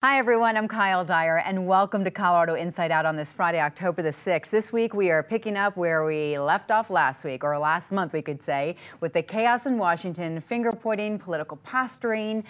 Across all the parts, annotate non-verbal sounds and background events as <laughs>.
Hi, everyone. I'm Kyle Dyer, and welcome to Colorado Inside Out on this Friday, October the 6th. This week, we are picking up where we left off last week, or last month, we could say, with the chaos in Washington, finger pointing, political posturing,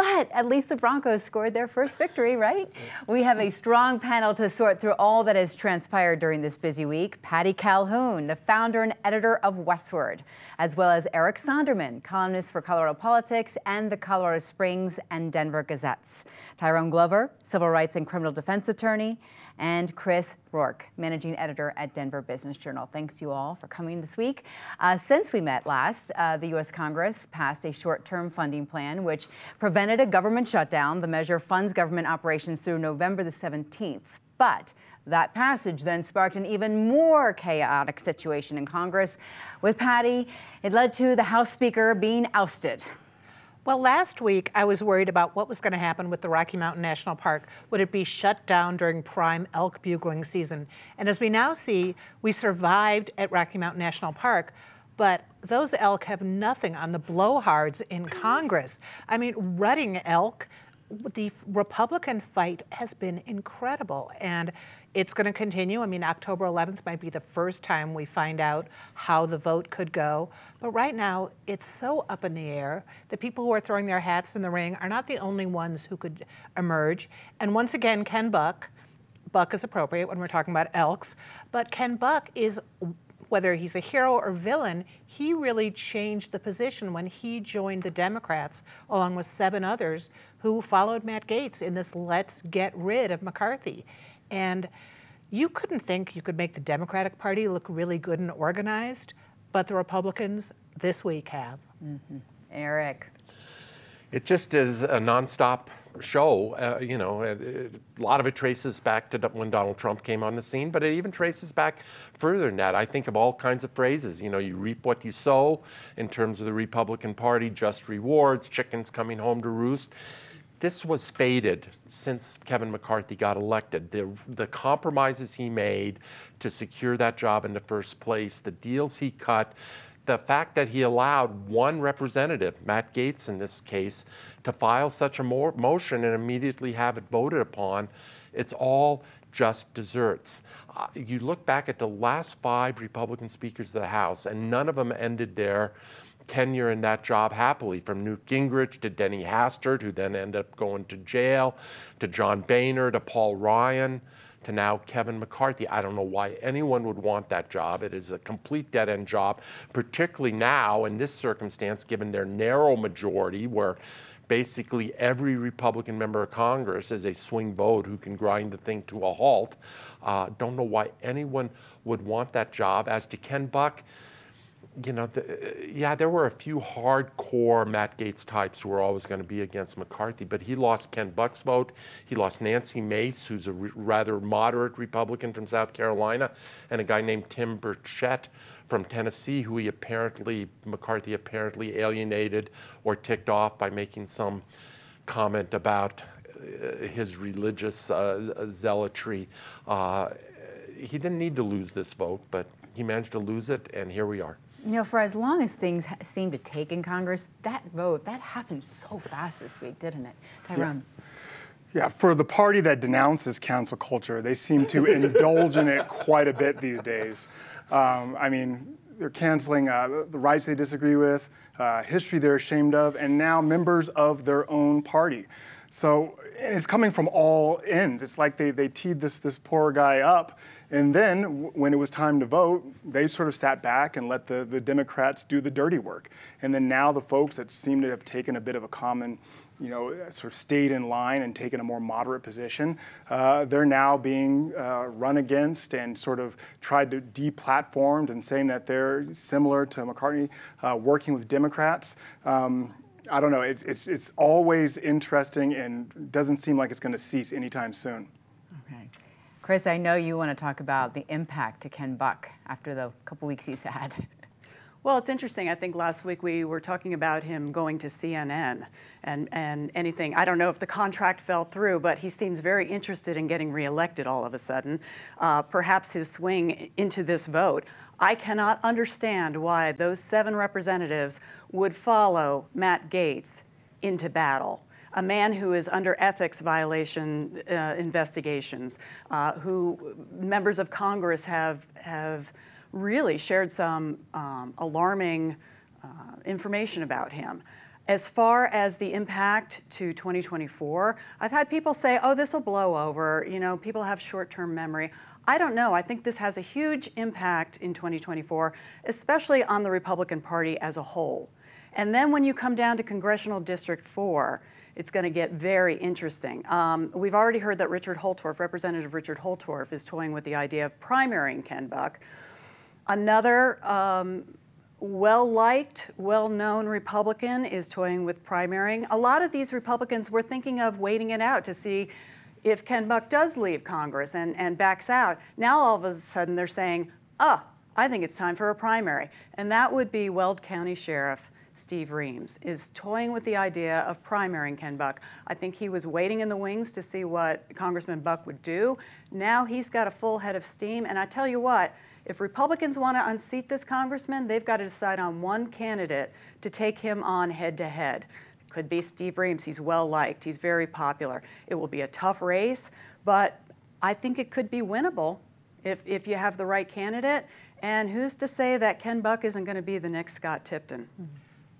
but at least the Broncos scored their first victory, right? We have a strong panel to sort through all that has transpired during this busy week. Patty Calhoun, the founder and editor of Westword, as well as Eric Sondermann, columnist for Colorado Politics and the Colorado Springs and Denver Gazettes. Tyrone Glover, civil rights and criminal defense attorney, and Chris Rourke, managing editor at Denver Business Journal. Thanks you all for coming this week. Uh, since we met last, uh, the U.S. Congress passed a short term funding plan which prevented a government shutdown. The measure funds government operations through November the 17th. But that passage then sparked an even more chaotic situation in Congress. With Patty, it led to the House Speaker being ousted. Well, last week I was worried about what was going to happen with the Rocky Mountain National Park. Would it be shut down during prime elk bugling season? And as we now see, we survived at Rocky Mountain National Park, but those elk have nothing on the blowhards in Congress. I mean, rutting elk the Republican fight has been incredible, and it's going to continue. I mean, October 11th might be the first time we find out how the vote could go. But right now, it's so up in the air. The people who are throwing their hats in the ring are not the only ones who could emerge. And once again, Ken Buck, Buck is appropriate when we're talking about elks, but Ken Buck is whether he's a hero or villain, he really changed the position when he joined the Democrats, along with seven others who followed Matt Gaetz in this let's get rid of McCarthy. And you couldn't think you could make the Democratic Party look really good and organized, but the Republicans this week have. Mm-hmm. Eric. It just is a nonstop show. Uh, you know, it, it, a lot of it traces back to when Donald Trump came on the scene, but it even traces back further than that. I think of all kinds of phrases. You know, you reap what you sow in terms of the Republican Party, just rewards, chickens coming home to roost. This was faded since Kevin McCarthy got elected. The, the compromises he made to secure that job in the first place, the deals he cut, the fact that he allowed one representative, Matt Gaetz in this case, to file such a motion and immediately have it voted upon, it's all just desserts. Uh, you look back at the last five Republican speakers of the House, and none of them ended their tenure in that job happily, from Newt Gingrich to Denny Hastert, who then ended up going to jail, to John Boehner, to Paul Ryan to now Kevin McCarthy. I don't know why anyone would want that job. It is a complete dead end job, particularly now in this circumstance, given their narrow majority, where basically every Republican member of Congress is a swing vote who can grind the thing to a halt. Uh, don't know why anyone would want that job. As to Ken Buck, you know, the, yeah, there were a few hardcore Matt Gaetz types who were always going to be against McCarthy, but he lost Ken Buck's vote. He lost Nancy Mace, who's a re- rather moderate Republican from South Carolina, and a guy named Tim Burchett from Tennessee, who he apparently, McCarthy apparently alienated or ticked off by making some comment about uh, his religious uh, zealotry. Uh, he didn't need to lose this vote, but he managed to lose it, and here we are. You know, for as long as things seem to take in Congress, that vote, that happened so fast this week, didn't it? Tyrone. Yeah. yeah, for the party that denounces cancel culture, they seem to indulge in it quite a bit these days. Um, I mean, they're canceling uh, the rights they disagree with, uh, history they're ashamed of, and now members of their own party. So and it's coming from all ends. It's like they, they teed this, this poor guy up. And then when it was time to vote, they sort of sat back and let the, the Democrats do the dirty work. And then now the folks that seem to have taken a bit of a common, you know, sort of stayed in line and taken a more moderate position, uh, they're now being uh, run against and sort of tried to deplatformed and saying that they're similar to McCartney, uh, working with Democrats. Um, I don't know. It's, it's, it's always interesting and doesn't seem like it's going to cease anytime soon. Okay. Chris, I know you want to talk about the impact to Ken Buck after the couple weeks he's had. Well, it's interesting. I think last week we were talking about him going to CNN and, and anything. I don't know if the contract fell through, but he seems very interested in getting reelected all of a sudden. Uh, perhaps his swing into this vote. I cannot understand why those seven representatives would follow Matt Gaetz into battle. a man who is under ethics violation uh, investigations, uh, who members of Congress have have really shared some um, alarming uh, information about him. As far as the impact to 2024, I've had people say, oh, this will blow over. You know, people have short term memory. I don't know. I think this has a huge impact in 2024, especially on the Republican Party as a whole. And then when you come down to Congressional District 4, it's going to get very interesting. Um, we've already heard that Richard Holtorf, Representative Richard Holtorf, is toying with the idea of primarying Ken Buck. Another um, well liked, well known Republican is toying with primarying. A lot of these Republicans were thinking of waiting it out to see if Ken Buck does leave Congress and, and backs out. Now all of a sudden they're saying, ah, I think it's time for a primary. And that would be Weld County Sheriff Steve Reams is toying with the idea of primarying Ken Buck. I think he was waiting in the wings to see what Congressman Buck would do. Now he's got a full head of steam. And I tell you what, if Republicans want to unseat this congressman, they've got to decide on one candidate to take him on head to head. Could be Steve Reams. He's well liked, he's very popular. It will be a tough race, but I think it could be winnable if, if you have the right candidate. And who's to say that Ken Buck isn't going to be the next Scott Tipton?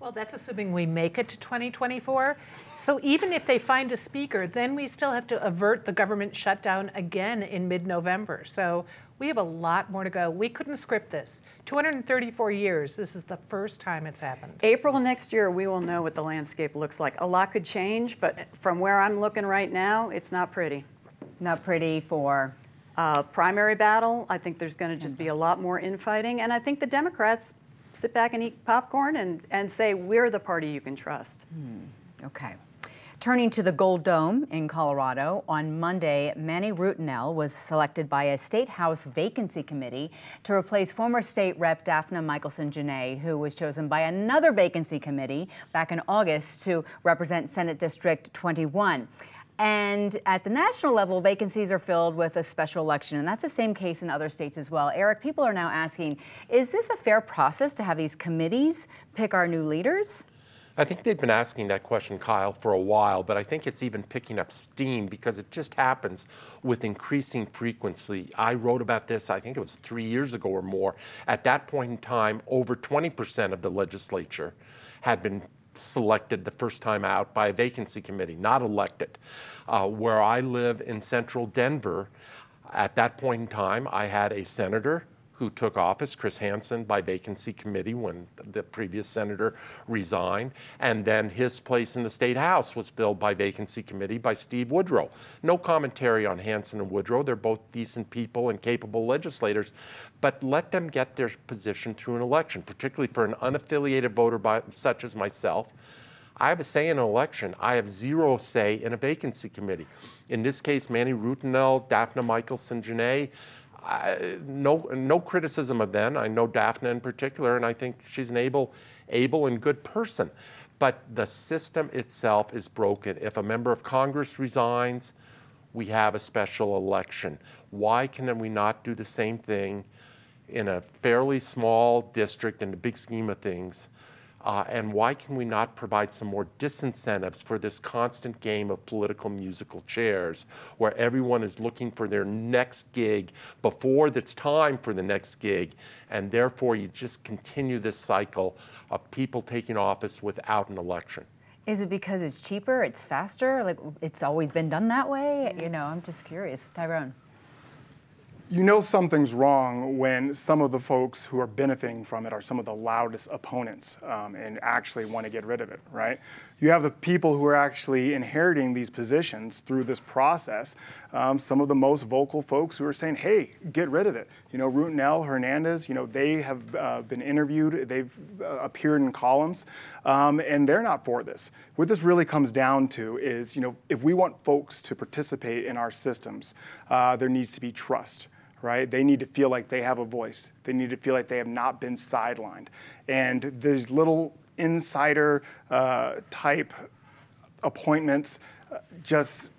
Well, that's assuming we make it to 2024. So even if they find a speaker, then we still have to avert the government shutdown again in mid November. So we have a lot more to go. We couldn't script this. 234 years, this is the first time it's happened. April next year, we will know what the landscape looks like. A lot could change, but from where I'm looking right now, it's not pretty. Not pretty for uh, primary battle. I think there's going to just be a lot more infighting, and I think the Democrats sit back and eat popcorn and, and say, we're the party you can trust. Hmm. Okay. Turning to the Gold Dome in Colorado, on Monday, Manny Rutinel was selected by a state house vacancy committee to replace former state rep Dafna Michaelson Jenet, who was chosen by another vacancy committee back in August to represent Senate District 21. And at the national level, vacancies are filled with a special election. And that's the same case in other states as well. Eric, people are now asking is this a fair process to have these committees pick our new leaders? I think they've been asking that question, Kyle, for a while, but I think it's even picking up steam because it just happens with increasing frequency. I wrote about this, I think it was three years ago or more. At that point in time, over 20% of the legislature had been selected the first time out by a vacancy committee, not elected. Uh, where I live in central Denver, at that point in time, I had a senator who took office, Chris Hansen, by vacancy committee when the previous senator resigned. And then his place in the state house was filled by vacancy committee by Steve Woodrow. No commentary on Hansen and Woodrow. They're both decent people and capable legislators. But let them get their position through an election, particularly for an unaffiliated voter by, such as myself. I have a say in an election. I have zero say in a vacancy committee. In this case, Manny Rutinel, Daphne Michaelson, Jenet, I, no, no criticism of them. I know Daphne in particular, and I think she's an able, able and good person. But the system itself is broken. If a member of Congress resigns, we have a special election. Why can we not do the same thing in a fairly small district in the big scheme of things uh, and why can we not provide some more disincentives for this constant game of political musical chairs where everyone is looking for their next gig before it's time for the next gig? And therefore, you just continue this cycle of people taking office without an election. Is it because it's cheaper, it's faster? Like it's always been done that way? You know, I'm just curious. Tyrone you know something's wrong when some of the folks who are benefiting from it are some of the loudest opponents um, and actually want to get rid of it, right? You have the people who are actually inheriting these positions through this process. Um, some of the most vocal folks who are saying, hey, get rid of it. You know, Rutinel, Hernandez, you know, they have uh, been interviewed, they've uh, appeared in columns, um, and they're not for this. What this really comes down to is, you know, if we want folks to participate in our systems, uh, there needs to be trust right? They need to feel like they have a voice. They need to feel like they have not been sidelined. And these little insider uh, type appointments uh, just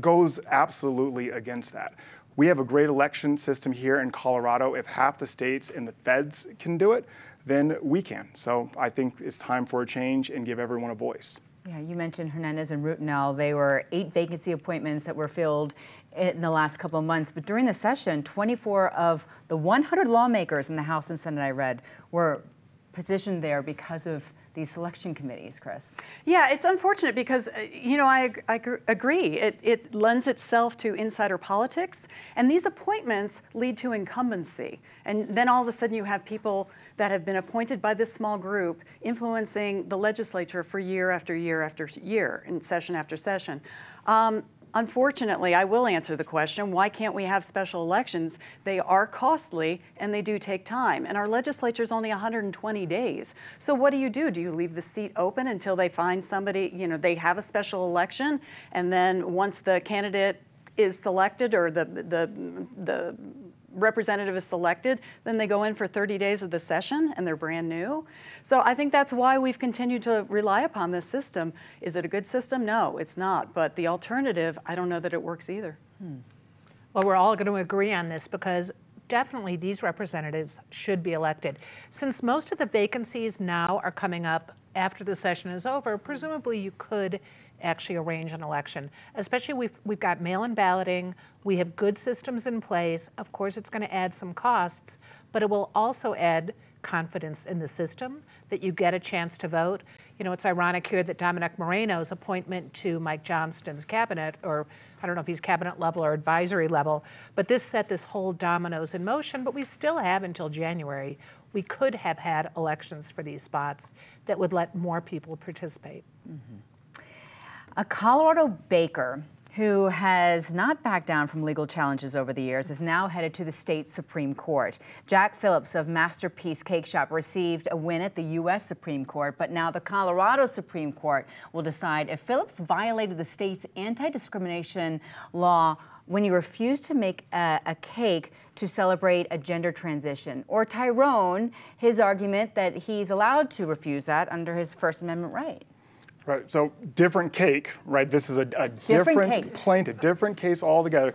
goes absolutely against that. We have a great election system here in Colorado. If half the states and the feds can do it, then we can. So I think it's time for a change and give everyone a voice. Yeah, you mentioned Hernandez and Rutinel. They were eight vacancy appointments that were filled in the last couple of months. But during the session, 24 of the 100 lawmakers in the House and Senate I read were positioned there because of these selection committees, Chris. Yeah, it's unfortunate because, uh, you know, I, I agree. It, it lends itself to insider politics, and these appointments lead to incumbency. And then all of a sudden you have people that have been appointed by this small group influencing the legislature for year after year after year, in session after session. Um, Unfortunately, I will answer the question why can't we have special elections? They are costly and they do take time. And our legislature is only 120 days. So, what do you do? Do you leave the seat open until they find somebody, you know, they have a special election? And then once the candidate is selected or the, the, the representative is selected, then they go in for 30 days of the session and they're brand new. So I think that's why we've continued to rely upon this system. Is it a good system? No, it's not. But the alternative, I don't know that it works either. Hmm. Well, we're all going to agree on this because definitely these representatives should be elected. Since most of the vacancies now are coming up after the session is over, presumably you could actually arrange an election. Especially we've, we've got mail-in balloting, we have good systems in place. Of course, it's going to add some costs, but it will also add confidence in the system that you get a chance to vote. You know, it's ironic here that Dominic Moreno's appointment to Mike Johnston's cabinet, or I don't know if he's cabinet level or advisory level, but this set this whole dominoes in motion, but we still have until January. We could have had elections for these spots that would let more people participate. Mm-hmm. A Colorado baker who has not backed down from legal challenges over the years, is now headed to the state Supreme Court. Jack Phillips of Masterpiece Cakeshop received a win at the U.S. Supreme Court, but now the Colorado Supreme Court will decide if Phillips violated the state's anti discrimination law when he refused to make a, a, cake to celebrate a gender transition, or Tyrone, his argument that he's allowed to refuse that under his First Amendment right. Right. So different cake, right? This is a, a different, different plaintiff, different case altogether,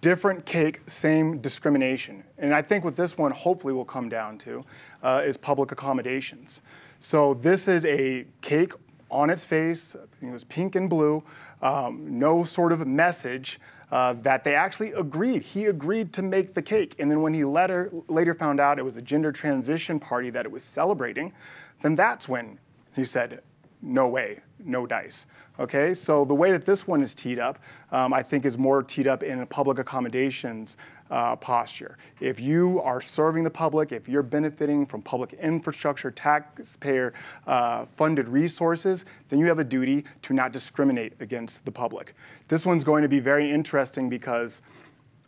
different cake, same discrimination. And I think what this one hopefully will come down to uh, is public accommodations. So this is a cake on its face, it was pink and blue, um, no sort of message. Uh, that they actually agreed. He agreed to make the cake. And then when he later, later found out it was a gender transition party that it was celebrating, then that's when he said, no way, no dice. Okay, so the way that this one is teed up, um, I think, is more teed up in a public accommodations uh, posture. If you are serving the public, if you're benefiting from public infrastructure, taxpayer uh, funded resources, then you have a duty to not discriminate against the public. This one's going to be very interesting because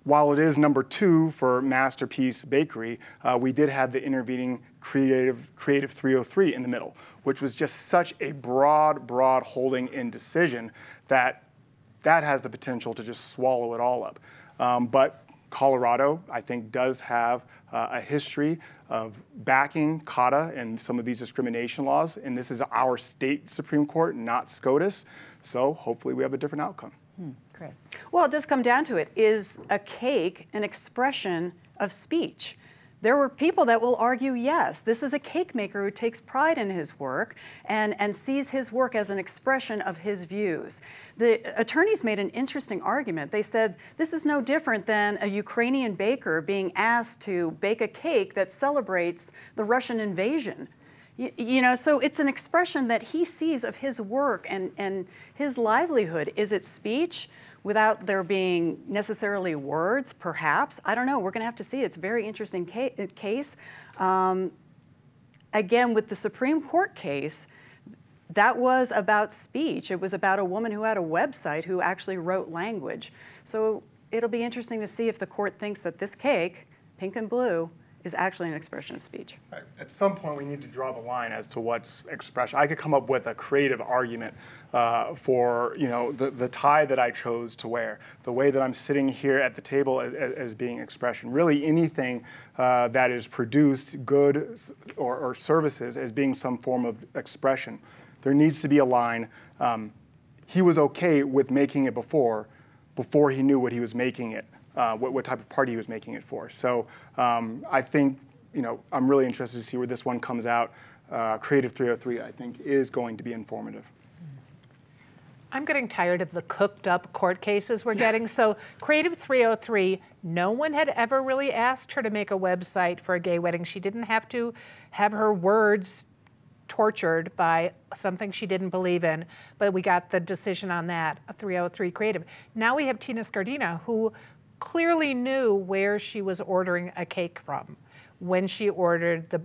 while it is number two for Masterpiece Bakery, uh, we did have the intervening Creative, Creative 303 in the middle, which was just such a broad, broad holding in decision that that has the potential to just swallow it all up. Um, but Colorado, I think, does have uh, a history of backing CADA and some of these discrimination laws, and this is our state Supreme Court, not SCOTUS. So hopefully we have a different outcome. Hmm. Chris? Well, it does come down to it. Is a cake an expression of speech? There were people that will argue yes, this is a cake maker who takes pride in his work and, and sees his work as an expression of his views. The attorneys made an interesting argument. They said this is no different than a Ukrainian baker being asked to bake a cake that celebrates the Russian invasion you, know, so it's an expression that he sees of his work and, and his livelihood. Is it speech without there being necessarily words, perhaps? I don't know. We're going to have to see. It's a very interesting ca- case. Um, again, with the Supreme Court case, that was about speech. It was about a woman who had a website who actually wrote language. So it'll be interesting to see if the court thinks that this cake, pink and blue, is actually an expression of speech. At some point, we need to draw the line as to what's expression. I could come up with a creative argument uh, for you know the, the tie that I chose to wear, the way that I'm sitting here at the table as, as being expression. Really, anything uh, that is produced, goods or, or, services, as being some form of expression. There needs to be a line. Um, he was okay with making it before, before he knew what he was making it uh, what, what type of party he was making it for. So um, I think, you know, I'm really interested to see where this one comes out. Uh, Creative 303, I think, is going to be informative. I'm getting tired of the cooked up court cases we're getting. so, Creative 303, no one had ever really asked her to make a website for a gay wedding. She didn't have to have her words tortured by something she didn't believe in, but we got the decision on that, 303 Creative. Now we have Tina Scardina, who clearly knew where she was ordering a cake from when she ordered the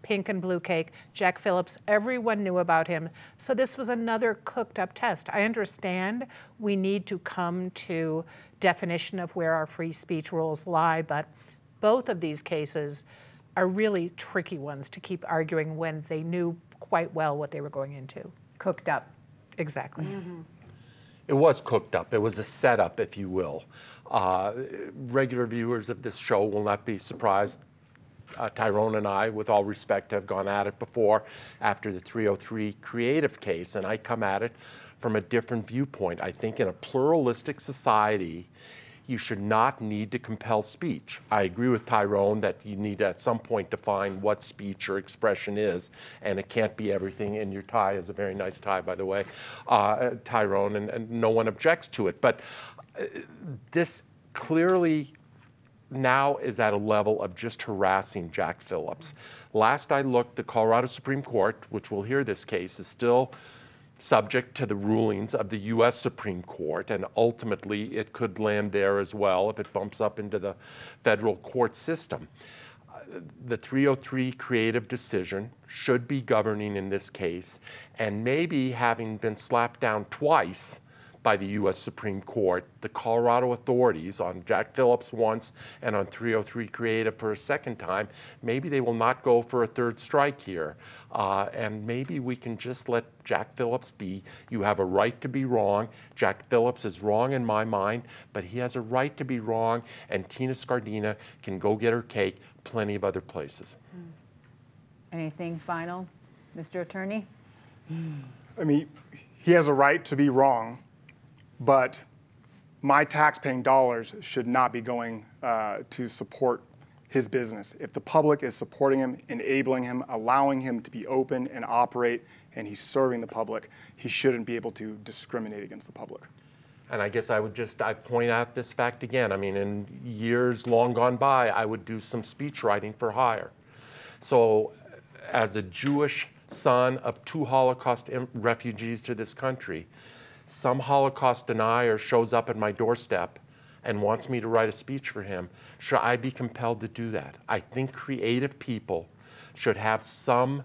pink and blue cake. Jack Phillips, everyone knew about him. So this was another cooked up test. I understand we need to come to definition of where our free speech rules lie, but both of these cases are really tricky ones to keep arguing when they knew quite well what they were going into. Cooked up. Exactly. Mm-hmm. It was cooked up. It was a setup, if you will. Uh, regular viewers of this show will not be surprised. Uh, Tyrone and I, with all respect, have gone at it before after the 303 creative case, and I come at it from a different viewpoint. I think in a pluralistic society, you should not need to compel speech. I agree with Tyrone that you need at some point to define what speech or expression is, and it can't be everything. And your tie is a very nice tie, by the way, uh, Tyrone, and, and, no one objects to it. But this clearly now is at a level of just harassing Jack Phillips. Last I looked, the Colorado Supreme Court, which will hear this case, is still subject to the rulings of the U.S. Supreme Court, and ultimately it could land there as well if it bumps up into the federal court system. The 303 creative decision should be governing in this case, and maybe having been slapped down twice by the U.S. Supreme Court, the Colorado authorities on Jack Phillips once and on 303 Creative for a second time, maybe they will not go for a third strike here. Uh, and maybe we can just let Jack Phillips be. You have a right to be wrong. Jack Phillips is wrong in my mind, but he has a right to be wrong, and Tina Scardina can go get her cake plenty of other places. Anything final, Mr. Attorney? I mean, he has a right to be wrong, but my tax-paying dollars should not be going uh, to support his business. If the public is supporting him, enabling him, allowing him to be open and operate, and he's serving the public, he shouldn't be able to discriminate against the public. And I guess I would just I point out this fact again. I mean, in years long gone by, I would do some speech writing for hire. So, as a Jewish son of two Holocaust refugees to this country, some Holocaust denier shows up at my doorstep and wants me to write a speech for him, should I be compelled to do that? I think creative people should have some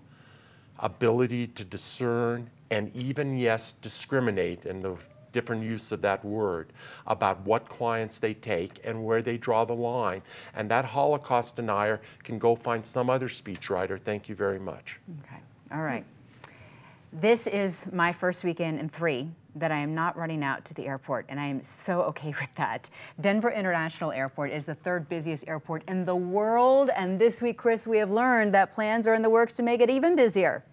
ability to discern and even, yes, discriminate in the different use of that word about what clients they take and where they draw the line. And that Holocaust denier can go find some other speechwriter. Thank you very much. Okay. All right. This is my first weekend in three that I am not running out to the airport, and I am so okay <laughs> with that. Denver International Airport is the third busiest airport in the world, and this week, Chris, we have learned that plans are in the works to make it even busier.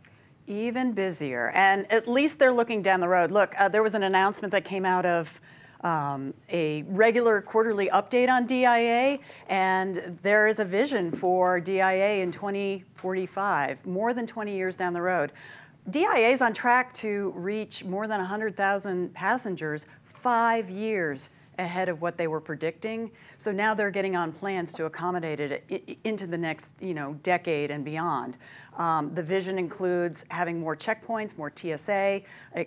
Even busier, and at least they're looking down the road. Look, uh, there was an announcement that came out of um, a regular quarterly update on DIA, and there is a vision for DIA in 2045, more than 20 years down the road. DIA is on track to reach more than 100,000 passengers five years ahead of what they were predicting. So now they're getting on plans to accommodate it into the next, you know, decade and beyond. Um, the vision includes having more checkpoints, more TSA,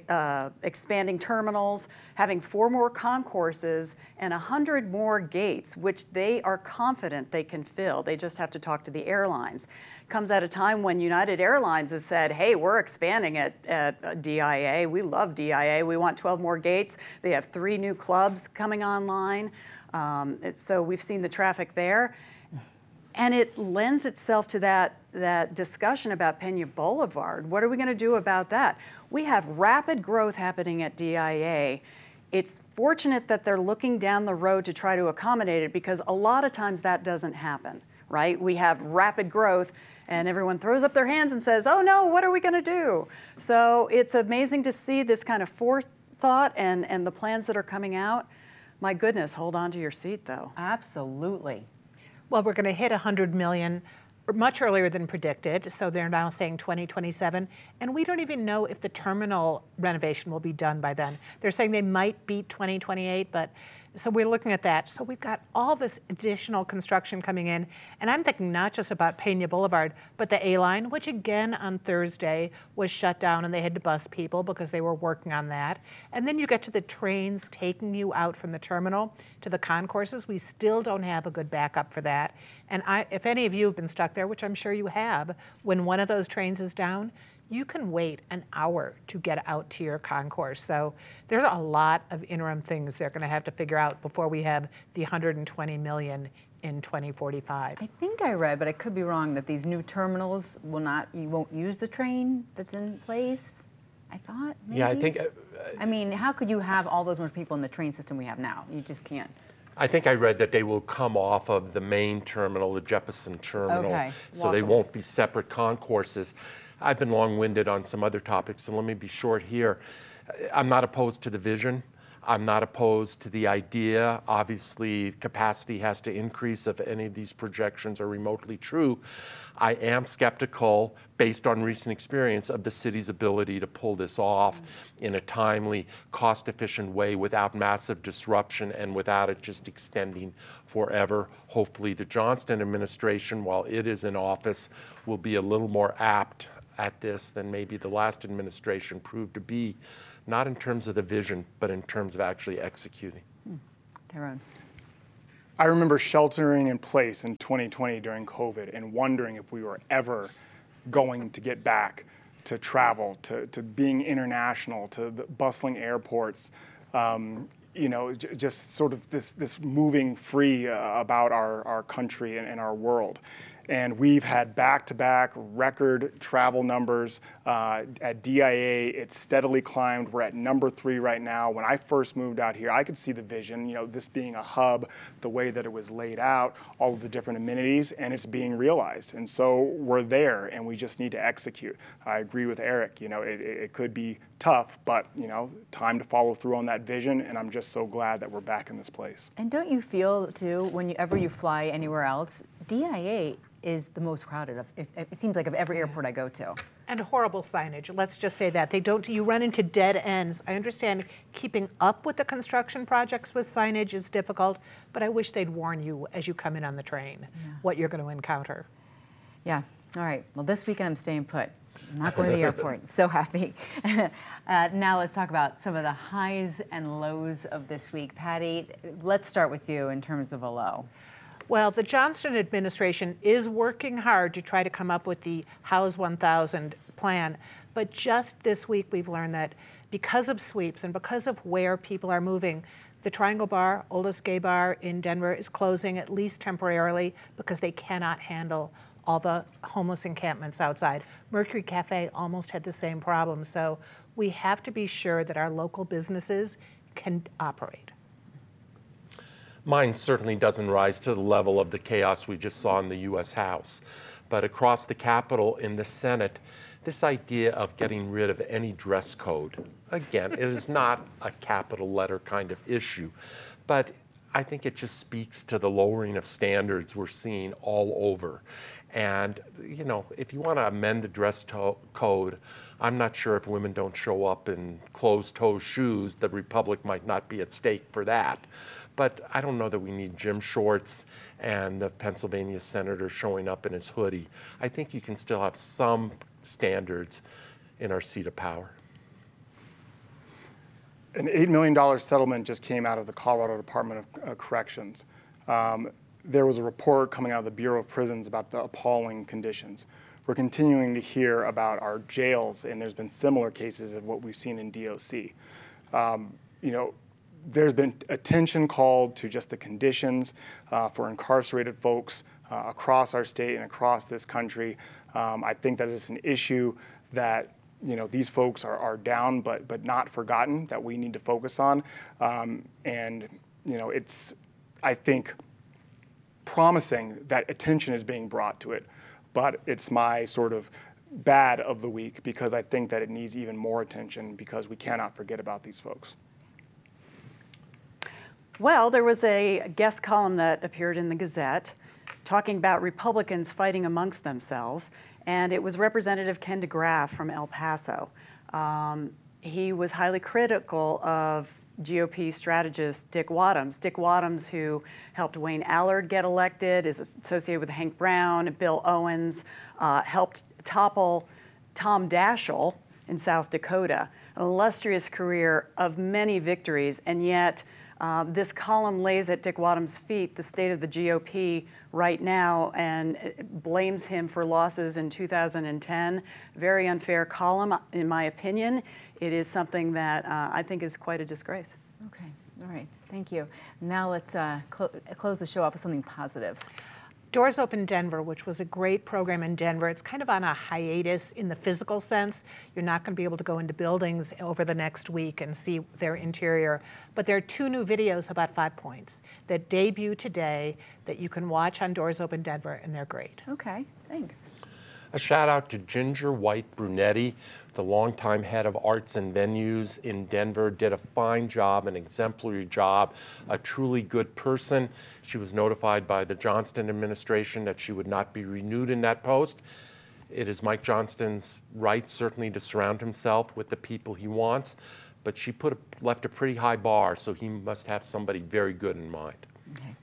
uh, expanding terminals, having four more concourses, and 100 more gates, which they are confident they can fill. They just have to talk to the airlines. Comes at a time when United Airlines has said, hey, we're expanding at, at DIA. We love DIA. We want 12 more gates. They have three new clubs coming online. Um, so we've seen the traffic there. And it lends itself to that, that discussion about Pena Boulevard. What are we going to do about that? We have rapid growth happening at DIA. It's fortunate that they're looking down the road to try to accommodate it because a lot of times that doesn't happen, right? We have rapid growth and everyone throws up their hands and says, oh no, what are we going to do? So it's amazing to see this kind of forethought and, and the plans that are coming out. My goodness, hold on to your seat though. Absolutely. Well, we're going to hit 100 million much earlier than predicted. So they're now saying 2027. And we don't even know if the terminal renovation will be done by then. They're saying they might beat 2028, but so we're looking at that. So we've got all this additional construction coming in. And I'm thinking not just about Pena Boulevard, but the A line, which again on Thursday was shut down and they had to bus people because they were working on that. And then you get to the trains taking you out from the terminal to the concourses. We still don't have a good backup for that. And I, if any of you have been stuck there, which I'm sure you have, when one of those trains is down, you can wait an hour to get out to your concourse. So there's a lot of interim things they're going to have to figure out before we have the 120 million in 2045. I think I read, but I could be wrong, that these new terminals will not, you won't use the train that's in place. I thought. Maybe? Yeah, I think. Uh, I mean, how could you have all those much people in the train system we have now? You just can't. I think I read that they will come off of the main terminal, the Jeppesen terminal, Okay. so they Walkable. won't be separate concourses. I've been long-winded on some other topics, so let me be short here. I'm not opposed to the vision. I'm not opposed to the idea. Obviously, capacity has to increase if any of these projections are remotely true. I am skeptical, based on recent experience, of the city's ability to pull this off in a timely, cost efficient way without massive disruption and without it just extending forever. Hopefully, the Johnston administration, while it is in office, will be a little more apt at this than maybe the last administration proved to be, not in terms of the vision, but in terms of actually executing. Tyrone. I remember sheltering in place in 2020 during COVID and wondering if we were ever going to get back to travel, to, to being international, to the bustling airports. Um, you know, j- just sort of this, this moving free uh, about our, our country and, and our world. And we've had back to back record travel numbers. Uh, at DIA, it's steadily climbed. We're at number three right now. When I first moved out here, I could see the vision, you know, this being a hub, the way that it was laid out, all of the different amenities, and it's being realized. And so we're there, and we just need to execute. I agree with Eric. You know, it could be tough, but, you know, time to follow through on that vision, and I'm just so glad that we're back in this place. And don't you feel too, whenever you fly anywhere else, DIA is the most crowded of. It, it seems like of every airport I go to. And horrible signage. Let's just say that. They don't, you run into dead ends. I understand keeping up with the construction projects with signage is difficult, but I wish they'd warn you as you come in on the train what you're going to encounter. Yeah. All right. Well, this weekend I'm staying put. I'm not going to the <laughs> airport. So happy. <laughs> uh, now let's talk about some of the highs and lows of this week. Patty, let's start with you in terms of a low. Well, the Johnston administration is working hard to try to come up with the House 1000 plan. But just this week, we've learned that because of sweeps and because of where people are moving, the Triangle Bar, oldest gay bar in Denver, is closing at least temporarily because they cannot handle all the homeless encampments outside. Mercury Cafe almost had the same problem. So we have to be sure that our local businesses can operate. Mine certainly doesn't rise to the level of the chaos we just saw in the US House. But across the Capitol in the Senate, this idea of getting rid of any dress code, again, it is not a capital letter kind of issue, but I think it just speaks to the lowering of standards we're seeing all over. And, you know, if you want to amend the dress to- code, I'm not sure if women don't show up in closed toe shoes, the Republic might not be at stake for that. But I don't know that we need gym shorts and the Pennsylvania senator showing up in his hoodie. I think you can still have some standards in our seat of power. An $8 million settlement just came out of the Colorado Department of uh, Corrections. Um, there was a report coming out of the Bureau of Prisons about the appalling conditions. We're continuing to hear about our jails, and there's been similar cases of what we've seen in DOC. Um, you know, there's been attention called to just the conditions uh, for incarcerated folks uh, across our state and across this country. Um, I think that it's an issue that you know these folks are, are down but but not forgotten that we need to focus on um, and you know it's i think promising that attention is being brought to it but it's my sort of bad of the week because i think that it needs even more attention because we cannot forget about these folks Well, there was a guest column that appeared in the Gazette talking about Republicans fighting amongst themselves, and it was Representative Ken DeGraaf from El Paso. Um, he was highly critical of GOP strategist Dick Wadhams. Dick Wadhams, who helped Wayne Allard get elected, is associated with Hank Brown, Bill Owens, uh, helped topple Tom Daschle in South Dakota. An illustrious career of many victories, and yet uh, this column lays at Dick Wadhams' feet the state of the GOP right now and blames him for losses in 2010. Very unfair column, in my opinion. It is something that uh, I think is quite a disgrace. Okay, all right, thank you. Now let's uh, cl- close the show off with something positive. Doors Open Denver, which was a great program in Denver, it's kind of on a hiatus in the physical sense. You're not going to be able to go into buildings over the next week and see their interior. But there are two new videos about Five Points that debut today that you can watch on Doors Open Denver, and they're great. Okay, thanks. A shout out to Ginger White Brunetti, the longtime head of arts and venues in Denver, did a fine job, an exemplary job, a truly good person. She was notified by the Johnston administration that she would not be renewed in that post. It is Mike Johnston's right, certainly, to surround himself with the people he wants, but she put a, left a pretty high bar, so he must have somebody very good in mind. Okay.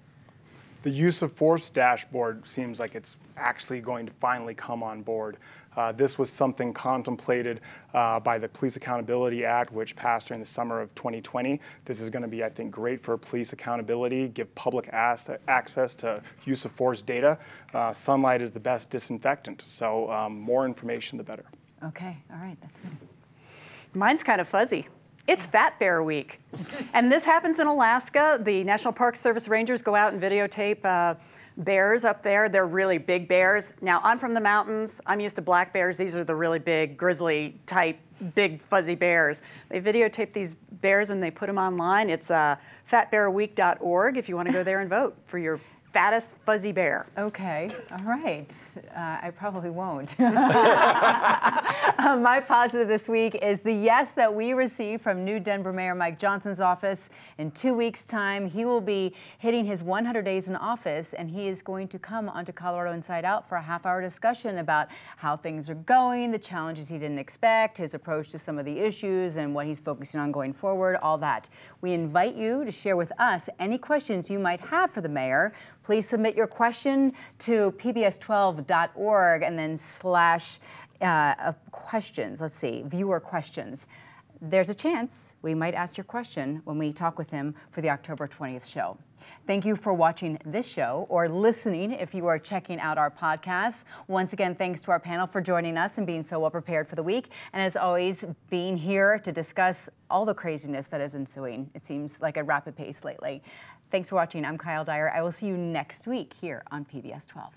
The use of force dashboard seems like it's actually going to finally come on board. Uh, this was something contemplated uh, by the Police Accountability Act, which passed during the summer of 2020. This is going to be, I think, great for police accountability, give public access to use of force data. Uh, sunlight is the best disinfectant, so um, more information, the better. Okay, all right, that's good. Mine's kind of fuzzy. It's Fat Bear Week. and this happens in Alaska. The National Park Service Rangers go out and videotape uh, bears up there. They're really big bears. Now, I'm from the mountains. I'm used to black bears. These are the really big, grizzly type, big, fuzzy bears. They videotape these bears and they put them online. It's uh, fatbearweek.org if you want to go there and vote for your fattest fuzzy bear. Okay, all right. Uh, I probably won't. <laughs> <laughs> My positive this week is the yes that we received from new Denver Mayor Mike Johnston's office. In two weeks' time, he will be hitting his 100 days in office, and he is going to come onto Colorado Inside Out for a half hour discussion about how things are going, the challenges he didn't expect, his approach to some of the issues, and what he's focusing on going forward, all that. We invite you to share with us any questions you might have for the mayor. Please submit your question to pbs12.org and then slash uh, questions. Let's see, viewer questions. There's a chance we might ask your question when we talk with him for the October 20th show. Thank you for watching this show or listening if you are checking out our podcast. Once again, thanks to our panel for joining us and being so well prepared for the week. And as always, being here to discuss all the craziness that is ensuing. It seems like a rapid pace lately. Thanks for watching. I'm Kyle Dyer. I will see you next week here on PBS 12.